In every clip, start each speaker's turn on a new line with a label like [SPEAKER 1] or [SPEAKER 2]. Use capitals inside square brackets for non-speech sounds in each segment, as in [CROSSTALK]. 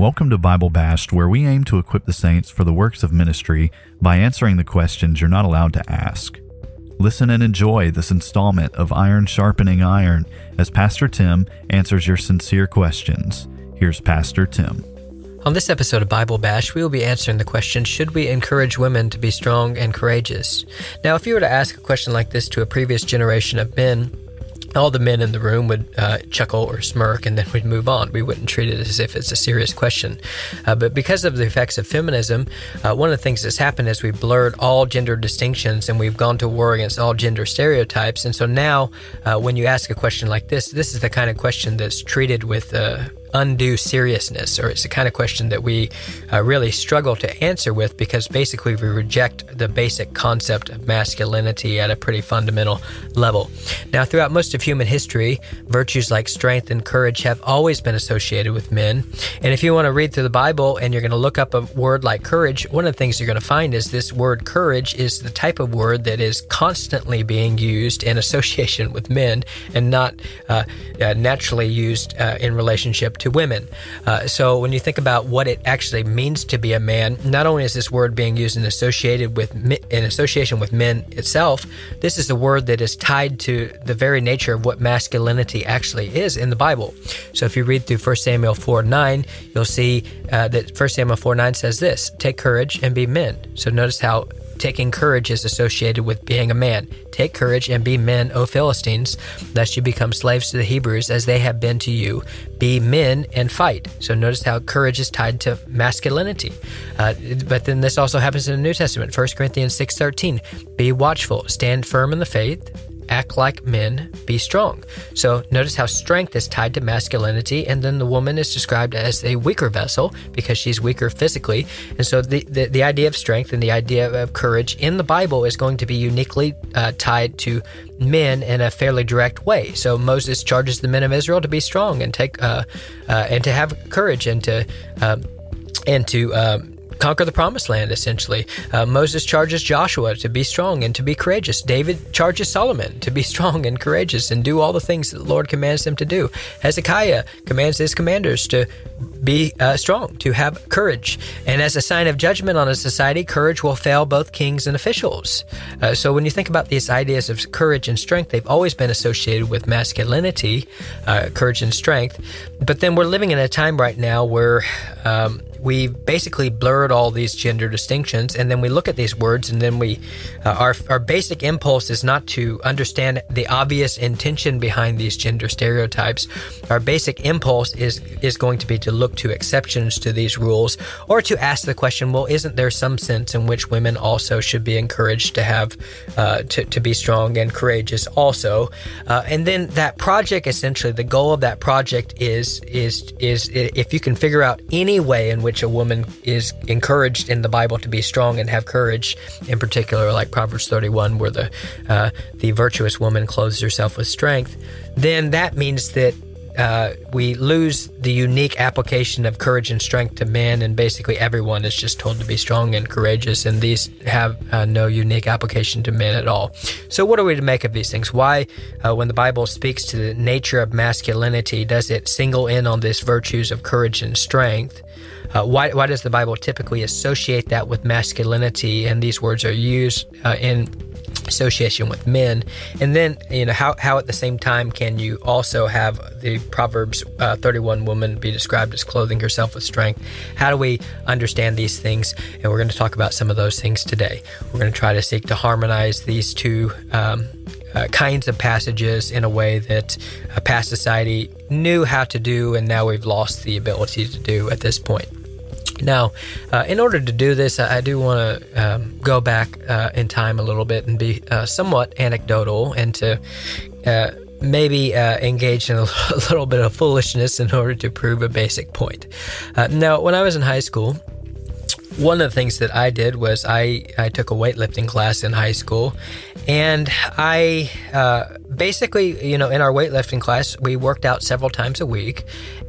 [SPEAKER 1] Welcome to Bible Bashed, where we aim to equip the saints for the works of ministry by answering the questions you're not allowed to ask. Listen and enjoy this installment of Iron Sharpening Iron as Pastor Tim answers your sincere questions. Here's Pastor Tim.
[SPEAKER 2] On this episode of Bible Bashed, we will be answering the question Should we encourage women to be strong and courageous? Now, if you were to ask a question like this to a previous generation of men, all the men in the room would uh, chuckle or smirk and then we'd move on. We wouldn't treat it as if it's a serious question. Uh, but because of the effects of feminism, uh, one of the things that's happened is we've blurred all gender distinctions and we've gone to war against all gender stereotypes. And so now, uh, when you ask a question like this, this is the kind of question that's treated with uh, undue seriousness, or it's the kind of question that we uh, really struggle to answer with because basically we reject the basic concept of masculinity at a pretty fundamental level. Now, throughout most of human history, virtues like strength and courage have always been associated with men. And if you want to read through the Bible and you're going to look up a word like courage, one of the things you're going to find is this word courage is the type of word that is constantly being used in association with men and not uh, uh, naturally used uh, in relationship to women. Uh, so when you think about what it actually means to be a man, not only is this word being used and associated with in association with men itself, this is a word that is tied to the very nature of what masculinity actually is in the Bible. So if you read through 1 Samuel 4 9, you'll see uh, that 1 Samuel 4 9 says this Take courage and be men. So notice how taking courage is associated with being a man. Take courage and be men, O Philistines, lest you become slaves to the Hebrews as they have been to you. Be men and fight. So notice how courage is tied to masculinity. Uh, but then this also happens in the New Testament. 1 Corinthians 6.13, Be watchful, stand firm in the faith, act like men, be strong. So notice how strength is tied to masculinity, and then the woman is described as a weaker vessel because she's weaker physically. And so the, the, the idea of strength and the idea of courage in the Bible is going to be uniquely uh, tied to men in a fairly direct way. So Moses charges the men of Israel to be strong and take uh, uh, and to have courage and to um, and to um, conquer the promised land, essentially. Uh, Moses charges Joshua to be strong and to be courageous. David charges Solomon to be [LAUGHS] strong and courageous and do all the things that the Lord commands them to do. Hezekiah commands his commanders to be uh, strong, to have courage. And as a sign of judgment on a society, courage will fail both kings and officials. Uh, so when you think about these ideas of courage and strength, they've always been associated with masculinity, uh, courage and strength. But then we're living in a time right now where um, we basically blurred all these gender distinctions and then we look at these words and then we uh, our, our basic impulse is not to understand the obvious intention behind these gender stereotypes. Our basic impulse is is going to be to look to exceptions to these rules or to ask the question well isn't there some sense in which women also should be encouraged to have uh, to, to be strong and courageous also? Uh, and then that project essentially the goal of that project is is is if you can figure out any way in which which a woman is encouraged in the Bible to be strong and have courage, in particular, like Proverbs 31, where the uh, the virtuous woman clothes herself with strength, then that means that uh, we lose the unique application of courage and strength to men, and basically everyone is just told to be strong and courageous, and these have uh, no unique application to men at all. So, what are we to make of these things? Why, uh, when the Bible speaks to the nature of masculinity, does it single in on these virtues of courage and strength? Uh, why, why does the Bible typically associate that with masculinity? And these words are used uh, in association with men. And then you know how, how at the same time can you also have the proverbs uh, 31 woman be described as clothing herself with strength? How do we understand these things? And we're going to talk about some of those things today. We're going to try to seek to harmonize these two um, uh, kinds of passages in a way that a past society knew how to do and now we've lost the ability to do at this point now, uh, in order to do this, I, do want to um, go back uh, in time a little bit and be uh, somewhat anecdotal and to uh, maybe uh, engage in a [LAUGHS] little bit of foolishness in order to prove a basic point. Uh, now, when I was in high school, one of the things that I did was I, I took a weightlifting class in high school, and I uh, basically, you know, in our weightlifting class, we worked out several times a week,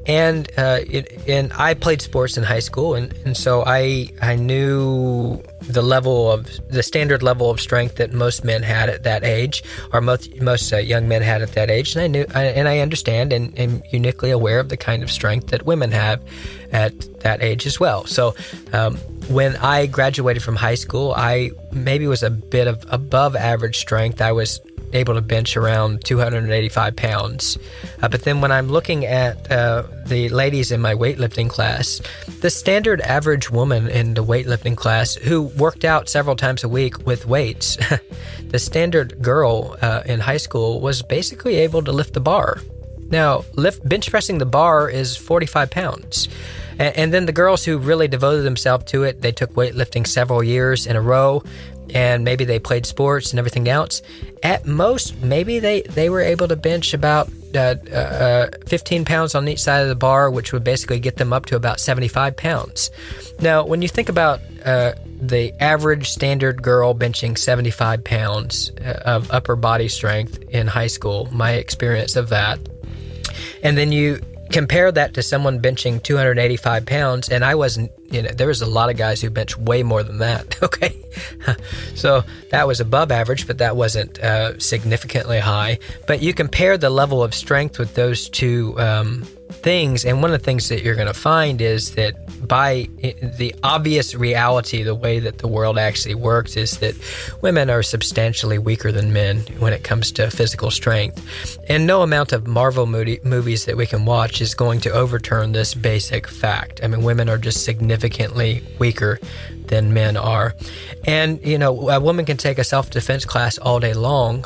[SPEAKER 2] and uh, it, and I played sports in high school, and, and so I I knew the level of the standard level of strength that most men had at that age, or most most uh, young men had at that age, and I knew I, and I understand and am uniquely aware of the kind of strength that women have at that age as well. So. Um, when I graduated from high school, I maybe was a bit of above average strength. I was able to bench around 285 pounds. Uh, but then when I'm looking at uh, the ladies in my weightlifting class, the standard average woman in the weightlifting class who worked out several times a week with weights, [LAUGHS] the standard girl uh, in high school was basically able to lift the bar. Now, lift bench pressing the bar is 45 pounds. And, and then the girls who really devoted themselves to it, they took weightlifting several years in a row and maybe they played sports and everything else. At most, maybe they, they were able to bench about uh, uh, 15 pounds on each side of the bar, which would basically get them up to about 75 pounds. Now, when you think about uh, the average standard girl benching 75 pounds uh, of upper body strength in high school, my experience of that, and then you compare that to someone benching 285 pounds and i wasn't you know there was a lot of guys who bench way more than that [LAUGHS] okay? So that was above average but that wasn't uh, significantly high. But you compare the level of strength with those two um, things. And one of the things that you're going to find is that by the obvious reality, the way that the world actually works is that women are substantially weaker than men when it comes to physical strength. And no amount of Marvel movie, movies that we can watch is going to overturn this basic fact. I mean, women are just significantly weaker than men are. And, you know, a woman can take a self defense class all day long.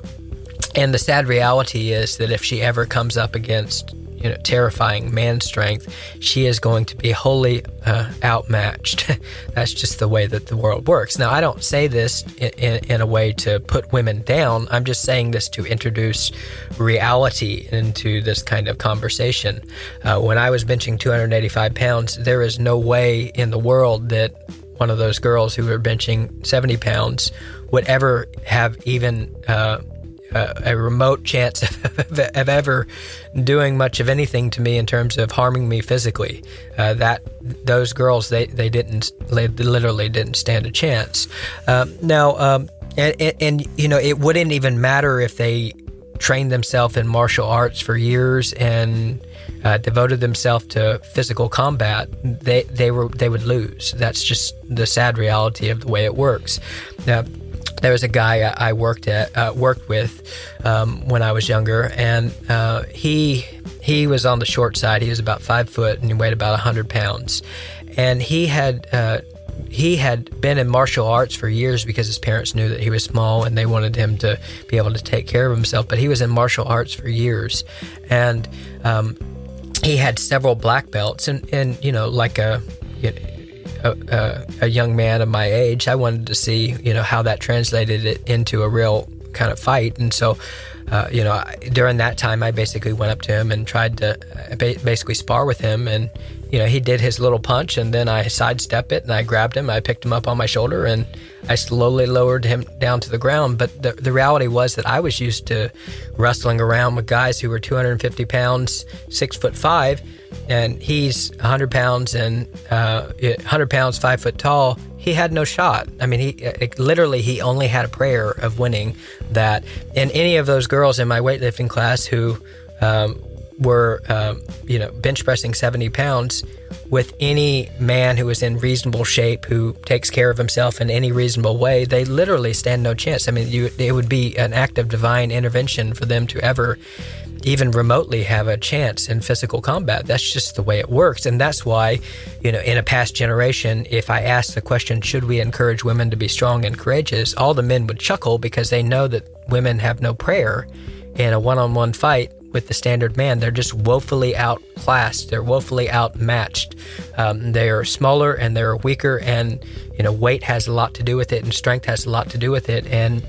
[SPEAKER 2] And the sad reality is that if she ever comes up against you know, terrifying man strength, she is going to be wholly uh, outmatched. [LAUGHS] That's just the way that the world works. Now, I don't say this in, in, in, a way to put women down. I'm just saying this to introduce reality into this kind of conversation. Uh, when I was benching 285 pounds, there is no way in the world that one of those girls who were benching 70 pounds would ever have even uh, a, remote chance [LAUGHS] of, of, ever doing much of anything to me in terms of harming me physically. Uh, that those girls, they they didn't, they literally didn't stand a chance. Um, now, um, and, and, and you know, it wouldn't even matter if they trained themselves in martial arts for years and uh, devoted themselves to physical combat, they they were they would lose. That's just the sad reality of the way it works. Now, there was a guy I worked at uh, worked with um, when I was younger, and uh, he he was on the short side. He was about five foot and he weighed about hundred pounds, and he had. Uh, he had been in martial arts for years because his parents knew that he was small and they wanted him to be able to take care of himself. But he was in martial arts for years, and um, he had several black belts. And, and you know, like a a, a, young man of my age, I wanted to see, you know, how that translated it into a real kind of fight. And so uh, you know, during that time, I basically went up to him and tried to uh, basically spar with him. And, you know, he did his little punch and then I sidestepped it and I grabbed him. I picked him up on my shoulder and I slowly lowered him down to the ground. But the, the reality was that I was used to wrestling around with guys who were 250 pounds, six foot five, and he's 100 pounds and uh, 100 pounds, five foot tall. He had no shot. I mean, he it, literally he only had a prayer of winning that. And any of those girls in my weightlifting class who um, were, um, you know, bench pressing 70 pounds with any man who is in reasonable shape, who takes care of himself in any reasonable way, they literally stand no chance. I mean, you, it would be an act of divine intervention for them to ever even remotely have a chance in physical combat. That's just the way it works. And that's why, you know, in a past generation, if I asked the question, should we encourage women to be strong and courageous, all the men would chuckle because they know that women have no prayer in a one on one fight with the standard man. They're just woefully outclassed. They're woefully outmatched. Um, they're smaller and they're weaker, and you know weight has a lot to do with it, and strength has a lot to do with it, and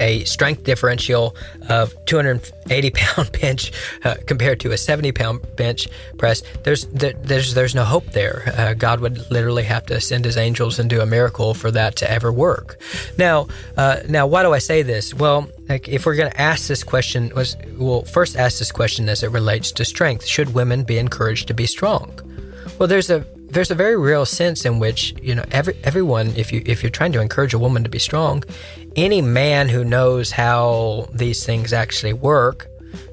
[SPEAKER 2] a strength differential of 280 [LAUGHS] pound bench uh, compared to a 70 pound bench press, there's there, there's there's no hope there. Uh, God would literally have to send His angels and do a miracle for that to ever work. Now, uh, now, why do I say this? Well, like if we're going to ask this question, was we'll first ask this question as it relates to strength: Should women be encouraged to be strong? Well, there's a there's a very real sense in which you know every everyone if you if you're trying to encourage a woman to be strong any man who knows how these things actually work,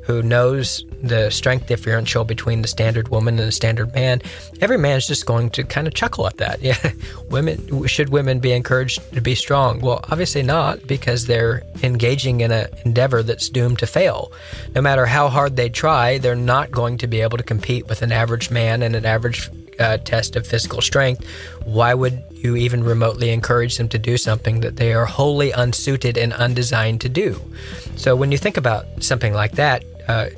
[SPEAKER 2] who knows the strength differential between the standard woman and the standard man, every man is just going to kind of chuckle at that. [LAUGHS] Yeah, women should women be encouraged to be strong? Well, obviously not, because they're engaging in an endeavor that's doomed to fail. No matter how hard they try, they're not going to be able to compete with an average man and an average uh, test of physical strength. Why would you even remotely encourage them to do something that they are wholly unsuited and undesigned to do. So when you think about something like that, uh,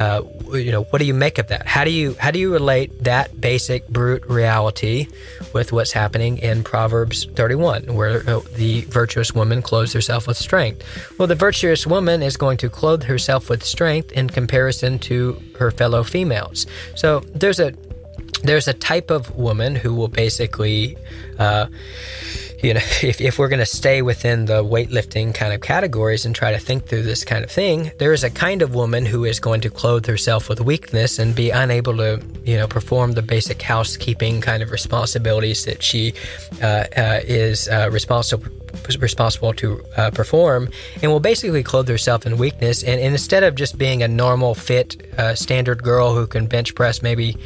[SPEAKER 2] uh, you know, what do you make of that? How do you how do you relate that basic brute reality with what's happening in Proverbs 31, where uh, the virtuous woman clothes herself with strength? Well, the virtuous woman is going to clothe herself with strength in comparison to her fellow females. So there's a there's a type of woman who will basically, uh, you know, [LAUGHS] if, if we're going to stay within the weightlifting kind of categories and try to think through this kind of thing, there is a kind of woman who is going to clothe herself with weakness and be unable to, you know, perform the basic housekeeping kind of responsibilities that she uh, uh, is uh, responsible responsible to uh, perform and will basically clothe herself in weakness. And, and instead of just being a normal fit uh, standard girl who can bench press maybe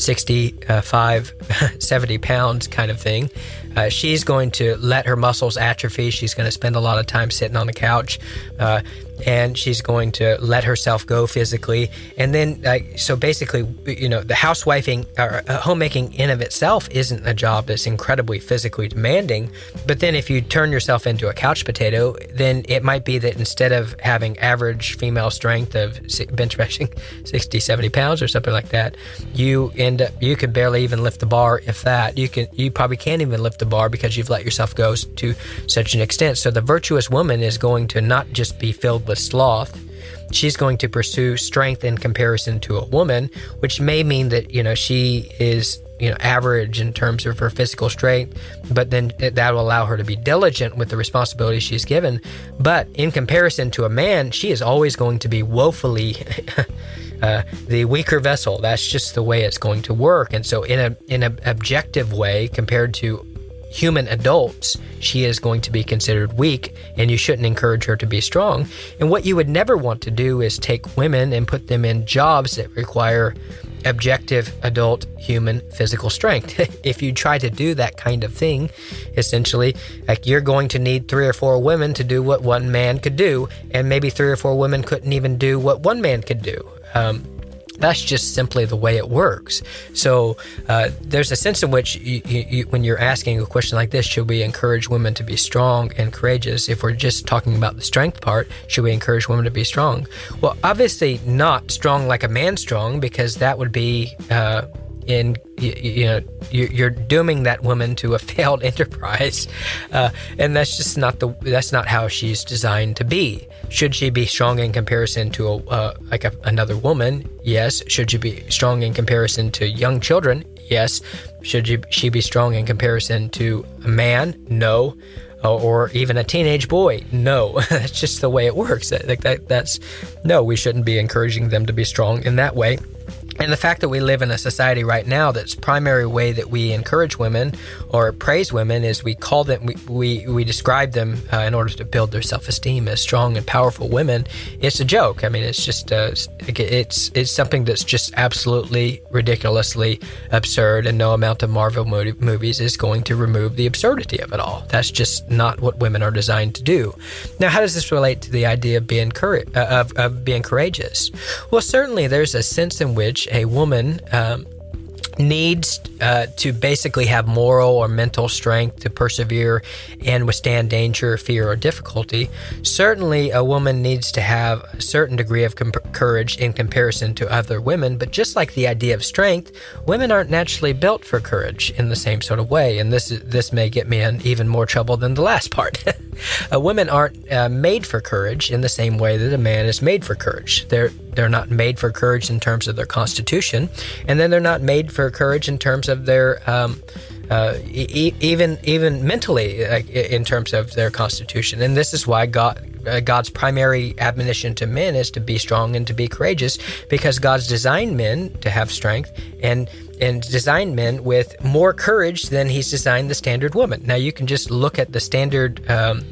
[SPEAKER 2] 65 [LAUGHS] 70 pounds kind of thing. Uh, she's going to let her muscles atrophy. She's going to spend a lot of time sitting on the couch. Uh, and she's going to let herself go physically. And then, uh, so basically, you know, the housewifing or uh, homemaking in of itself isn't a job that's incredibly physically demanding. But then, if you turn yourself into a couch potato, then it might be that instead of having average female strength of bench pressing [LAUGHS] 60, 70 pounds or something like that, you end up, you could barely even lift the bar, if that. You can, you probably can't even lift the bar because you've let yourself go to such an extent. So the virtuous woman is going to not just be filled with sloth, she's going to pursue strength in comparison to a woman, which may mean that, you know, she is, you know, average in terms of her physical strength, but then that will allow her to be diligent with the responsibilities she's given. But in comparison to a man, she is always going to be woefully [LAUGHS] uh, the weaker vessel. That's just the way it's going to work. And so in a in an objective way compared to human adults, she is going to be considered weak and you shouldn't encourage her to be strong. And what you would never want to do is take women and put them in jobs that require objective adult human physical strength. [LAUGHS] if you try to do that kind of thing, essentially, like you're going to need three or four women to do what one man could do, and maybe three or four women couldn't even do what one man could do. Um, that's just simply the way it works. So uh, there's a sense in which you, you, when you're asking a question like this, should we encourage women to be strong and courageous? If we're just talking about the strength part, should we encourage women to be strong? Well, obviously not strong like a man strong, because that would be uh, in you, you know you're dooming that woman to a [LAUGHS] failed enterprise, uh, and that's just not the that's not how she's designed to be. Should she be strong in comparison to a, uh, like a, another woman? Yes. Should she be strong in comparison to young children? Yes. Should she be strong in comparison to a man? No. Or even a teenage boy? No. [LAUGHS] that's just the way it works. Like that, that's no. We shouldn't be encouraging them to be strong in that way. And the fact that we live in a society right now that's primary way that we encourage women or praise women is we call them we we, we describe them uh, in order to build their self-esteem as strong and powerful women. It's a joke. I mean, it's just uh, it's it's something that's just absolutely ridiculously absurd, and no amount of Marvel movies is going to remove the absurdity of it all. That's just not what women are designed to do. Now, how does this relate to the idea of being courage, uh, of, of being courageous? Well, certainly there's a sense in which a woman um, needs uh, to basically have moral or mental strength to persevere and withstand danger, fear, or difficulty. Certainly, a woman needs to have a certain degree of courage in comparison to other women, but just like the idea of strength, women aren't naturally built for courage in the same sort of way. And this this may get me in even more trouble than the last part. [LAUGHS] uh, women aren't uh, made for courage in the same way that a man is made for courage. They're they're not made for courage in terms of their constitution, and then they're not made for courage in terms of their um, uh, e- even even mentally in terms of their constitution. And this is why God uh, God's primary admonition to men is to be strong and to be courageous, because God's designed men to have strength and and designed men with more courage than He's designed the standard woman. Now you can just look at the standard. Um,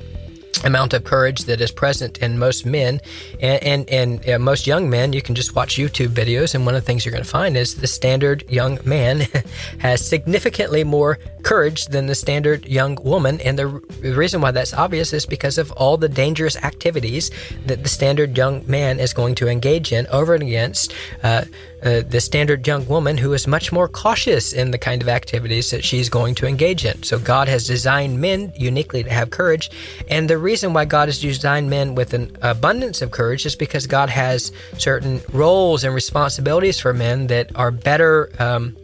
[SPEAKER 2] amount of courage that is present in most men and and, and uh, most young men you can just watch youtube videos and one of the things you're going to find is the standard young man [LAUGHS] has significantly more courage than the standard young woman and the, the reason why that's obvious is because of all the dangerous activities that the standard young man is going to engage in over and against uh, uh, the standard young woman who is much more cautious in the kind of activities that she's going to engage in. So God has designed men uniquely to have courage. And the reason why God has designed men with an abundance of courage is because God has certain roles and responsibilities for men that are better um,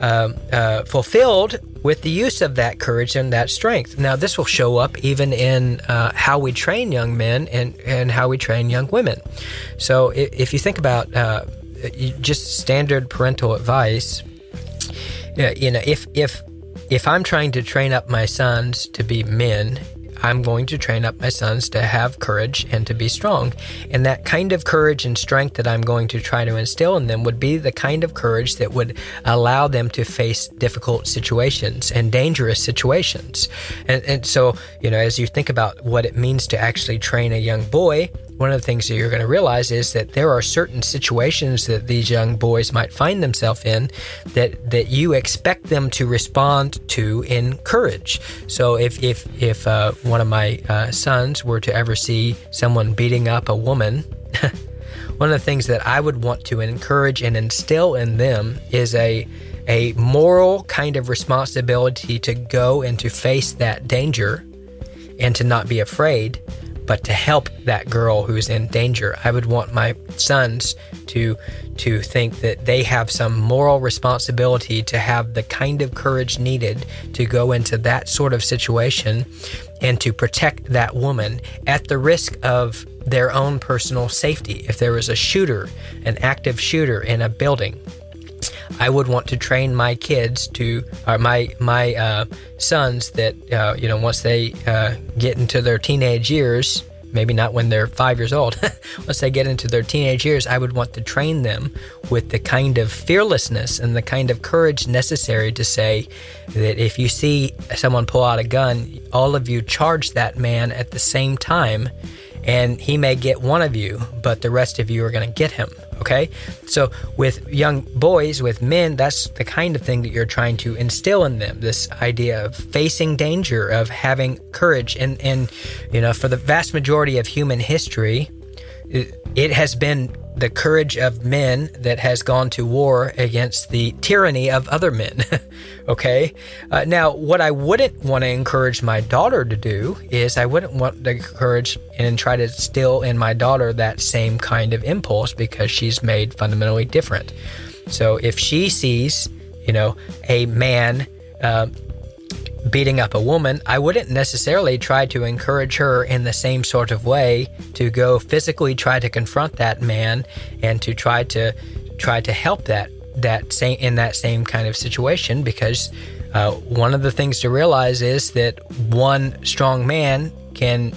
[SPEAKER 2] uh, uh, fulfilled with the use of that courage and that strength. Now, this will show up even in uh, how we train young men and, and how we train young women. So, if, if you think about uh, just standard parental advice. You know, if if if I'm trying to train up my sons to be men, I'm going to train up my sons to have courage and to be strong. And that kind of courage and strength that I'm going to try to instill in them would be the kind of courage that would allow them to face difficult situations and dangerous situations. And, and so, you know, as you think about what it means to actually train a young boy, one of the things that you're going to realize is that there are certain situations that these young boys might find themselves in that that you expect them to respond to in courage. So if if if uh, one of my uh, sons were to ever see someone beating up a woman. [LAUGHS] one of the things that I would want to encourage and instill in them is a a moral kind of responsibility to go and to face that danger and to not be afraid but to help that girl who's in danger. I would want my sons to to think that they have some moral responsibility to have the kind of courage needed to go into that sort of situation and to protect that woman at the risk of their own personal safety. If there was a shooter, an active shooter in a building, I would want to train my kids to, or my my uh, sons that uh, you know once they uh, get into their teenage years, maybe not when they're five years old. [LAUGHS] once they get into their teenage years, I would want to train them with the kind of fearlessness and the kind of courage necessary to say that if you see someone pull out a gun, all of you charge that man at the same time, and he may get one of you, but the rest of you are going to get him. Okay? So, with young boys, with men, that's the kind of thing that you're trying to instill in them this idea of facing danger, of having courage. And, and you know, for the vast majority of human history, it, has been the courage of men that has gone to war against the tyranny of other men. [LAUGHS] okay? Uh, now, what I wouldn't want to encourage my daughter to do is I wouldn't want to encourage and try to instill in my daughter that same kind of impulse because she's made fundamentally different. So if she sees you know, a man. Uh, beating up a woman, I wouldn't necessarily try to encourage her in the same sort of way to go physically try to confront that man and to try to try to help that that same in that same kind of situation because uh, one of the things to realize is that one strong man can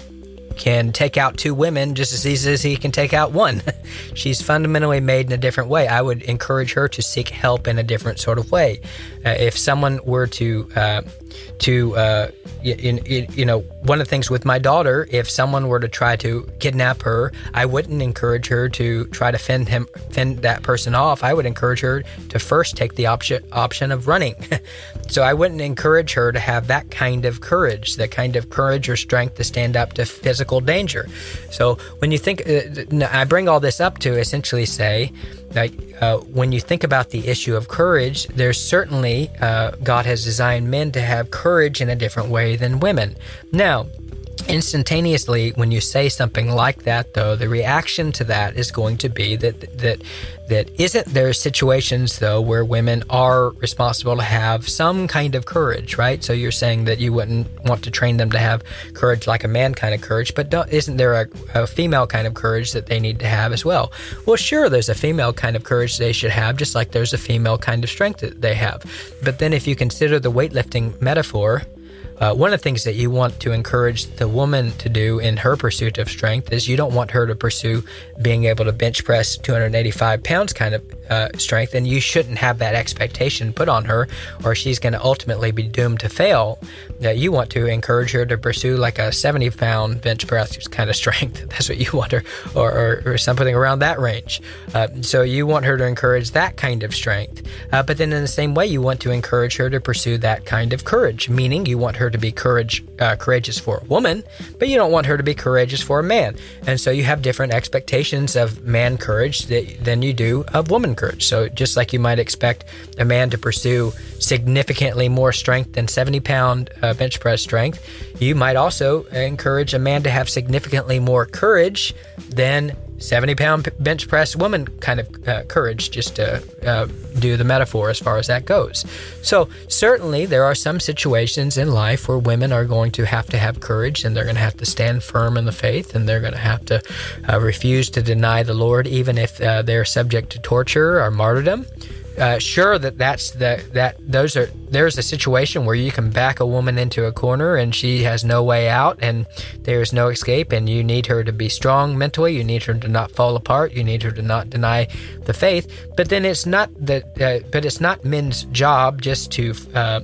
[SPEAKER 2] can take out two women just as easy as he can take out one. [LAUGHS] She's fundamentally made in a different way. I would encourage her to seek help in a different sort of way. Uh, if someone were to uh, to uh, you, you, you, know one of the things with my daughter if someone were to try to kidnap her i wouldn't encourage her to try to fend him fend that person off. I would encourage her to first take the option option of running. [LAUGHS] So i wouldn't encourage her to have that kind of courage that kind of courage or strength to stand up to physical danger. So when you think uh, i bring all this up to essentially say like uh, when you think about the issue of courage, there's certainly uh, God has designed men to have courage in a different way than women. Now, instantaneously when you say something like that though the reaction to that is going to be that that that isn't there situations though where women are responsible to have some kind of courage right? So you're saying that you wouldn't want to train them to have courage like a man kind of courage but isn't there a, a female kind of courage that they need to have as well? Well sure there's a female kind of courage they should have just like there's a female kind of strength that they have. But then if you consider the weightlifting metaphor uh, one of the things that you want to encourage the woman to do in her pursuit of strength is you don't want her to pursue being able to bench press 285 pounds kind of uh, strength, and you shouldn't have that expectation put on her, or she's going to ultimately be doomed to fail. Uh, you want to encourage her to pursue like a 70 pound bench press kind of [LAUGHS] strength. That's what you want her, or, or, or something around that range. Uh, so you want her to encourage that kind of strength. Uh, but then in the same way, you want to encourage her to pursue that kind of courage, meaning you want her to be courage, uh, courageous for a woman, but you don't want her to be courageous for a man. And so you have different expectations of man courage that, than you do of woman courage. So just like you might expect a man to pursue significantly more strength than 70 pound uh, bench press strength, you might also encourage a man to have significantly more courage than 70 pound bench press woman kind of uh, courage, just to uh, do the metaphor as far as that goes. So, certainly, there are some situations in life where women are going to have to have courage and they're going to have to stand firm in the faith and they're going to have to uh, refuse to deny the Lord, even if uh, they're subject to torture or martyrdom uh, sure that that's the that those are there's a situation where you can back a woman into a corner and she has no way out and there's no escape and you need her to be strong mentally. You need her to not fall apart. You need her to not deny the faith. But then it's not that uh, but it's not men's job just to uh,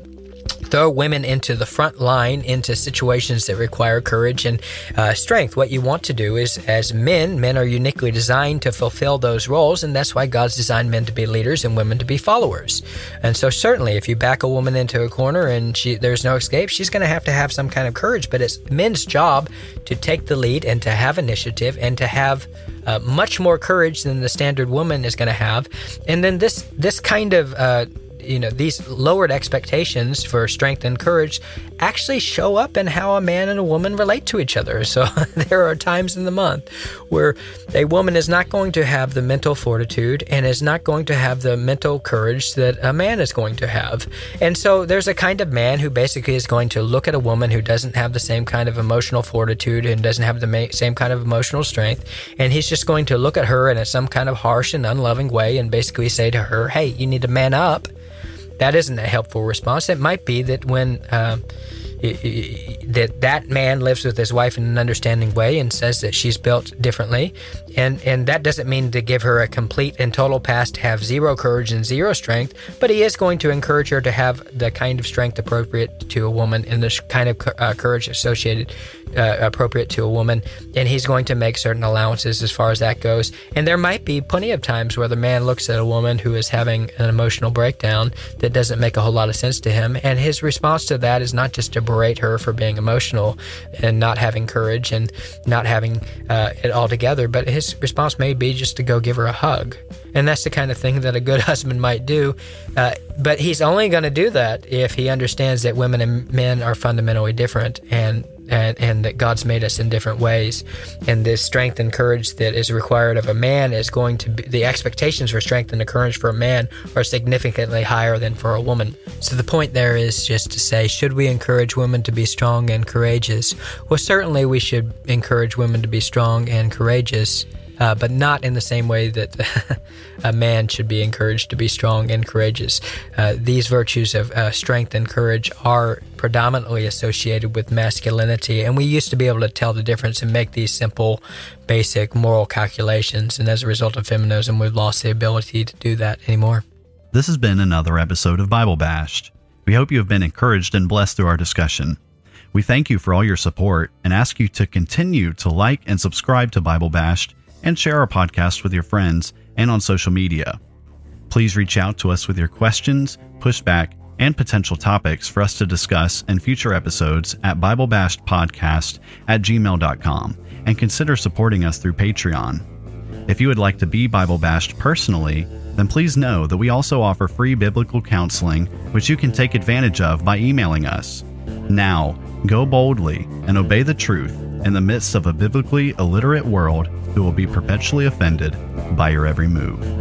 [SPEAKER 2] throw women into the front line into situations that require courage and uh, strength. What you want to do is, as men, men are uniquely designed to fulfill those roles, and that's why God's designed men to be leaders and women to be followers. And so, certainly, if you back a woman into a corner and she, there's no escape, she's going to have to have some kind of courage. But it's men's job to take the lead and to have initiative and to have uh, much more courage than the standard woman is going to have. And then this this kind of uh, you know these lowered expectations for strength and courage actually show up in how a man and a woman relate to each other. So [LAUGHS] there are times in the month where a woman is not going to have the mental fortitude and is not going to have the mental courage that a man is going to have. And so there's a kind of man who basically is going to look at a woman who doesn't have the same kind of emotional fortitude and doesn't have the ma- same kind of emotional strength. And he's just going to look at her in some kind of harsh and unloving way and basically say to her hey you need to man up that isn't a helpful response. It might be that when uh, that that man lives with his wife in an understanding way and says that she's built differently, and and that doesn't mean to give her a complete and total pass to have zero courage and zero strength, but he is going to encourage her to have the kind of strength appropriate to a woman and the kind of uh, courage associated uh, appropriate to a woman, and he's going to make certain allowances as far as that goes. And there might be plenty of times where the man looks at a woman who is having an emotional breakdown that doesn't make a whole lot of sense to him, and his response to that is not just to berate her for being emotional and not having courage and not having uh, it all together, but his response may be just to go give her a hug. And that's the kind of thing that a good [LAUGHS] husband might do. Uh, but he's only going to do that if he understands that women and men are fundamentally different and and, and that God's made us in different ways. And this strength and courage that is required of a man is going to be the expectations for strength and courage for a man are significantly higher than for a woman. So the point there is just to say, should we encourage women to be strong and courageous? Well, certainly we should encourage women to be strong and courageous uh, but not in the same way that [LAUGHS] a man should be encouraged to be strong and courageous. Uh, these virtues of uh, strength and courage are predominantly associated with masculinity, and we used to be able to tell the difference and make these simple, basic moral calculations. And as a result of feminism, we've lost the ability to do that anymore.
[SPEAKER 1] This has been another episode of Bible Bashed. We hope you have been encouraged and blessed through our discussion. We thank you for all your support and ask you to continue to like and subscribe to Bible Bashed and share our podcast with your friends and on social media. Please reach out to us with your questions, pushback, and potential topics for us to discuss in future episodes at BibleBashedPodcast at gmail.com and consider supporting us through Patreon. If you would like to be Bible Bashed personally, then please know that we also offer free biblical counseling, which you can take advantage of by emailing us. Now, go boldly and obey the truth in the midst of a biblically illiterate world who will be perpetually offended by your every move.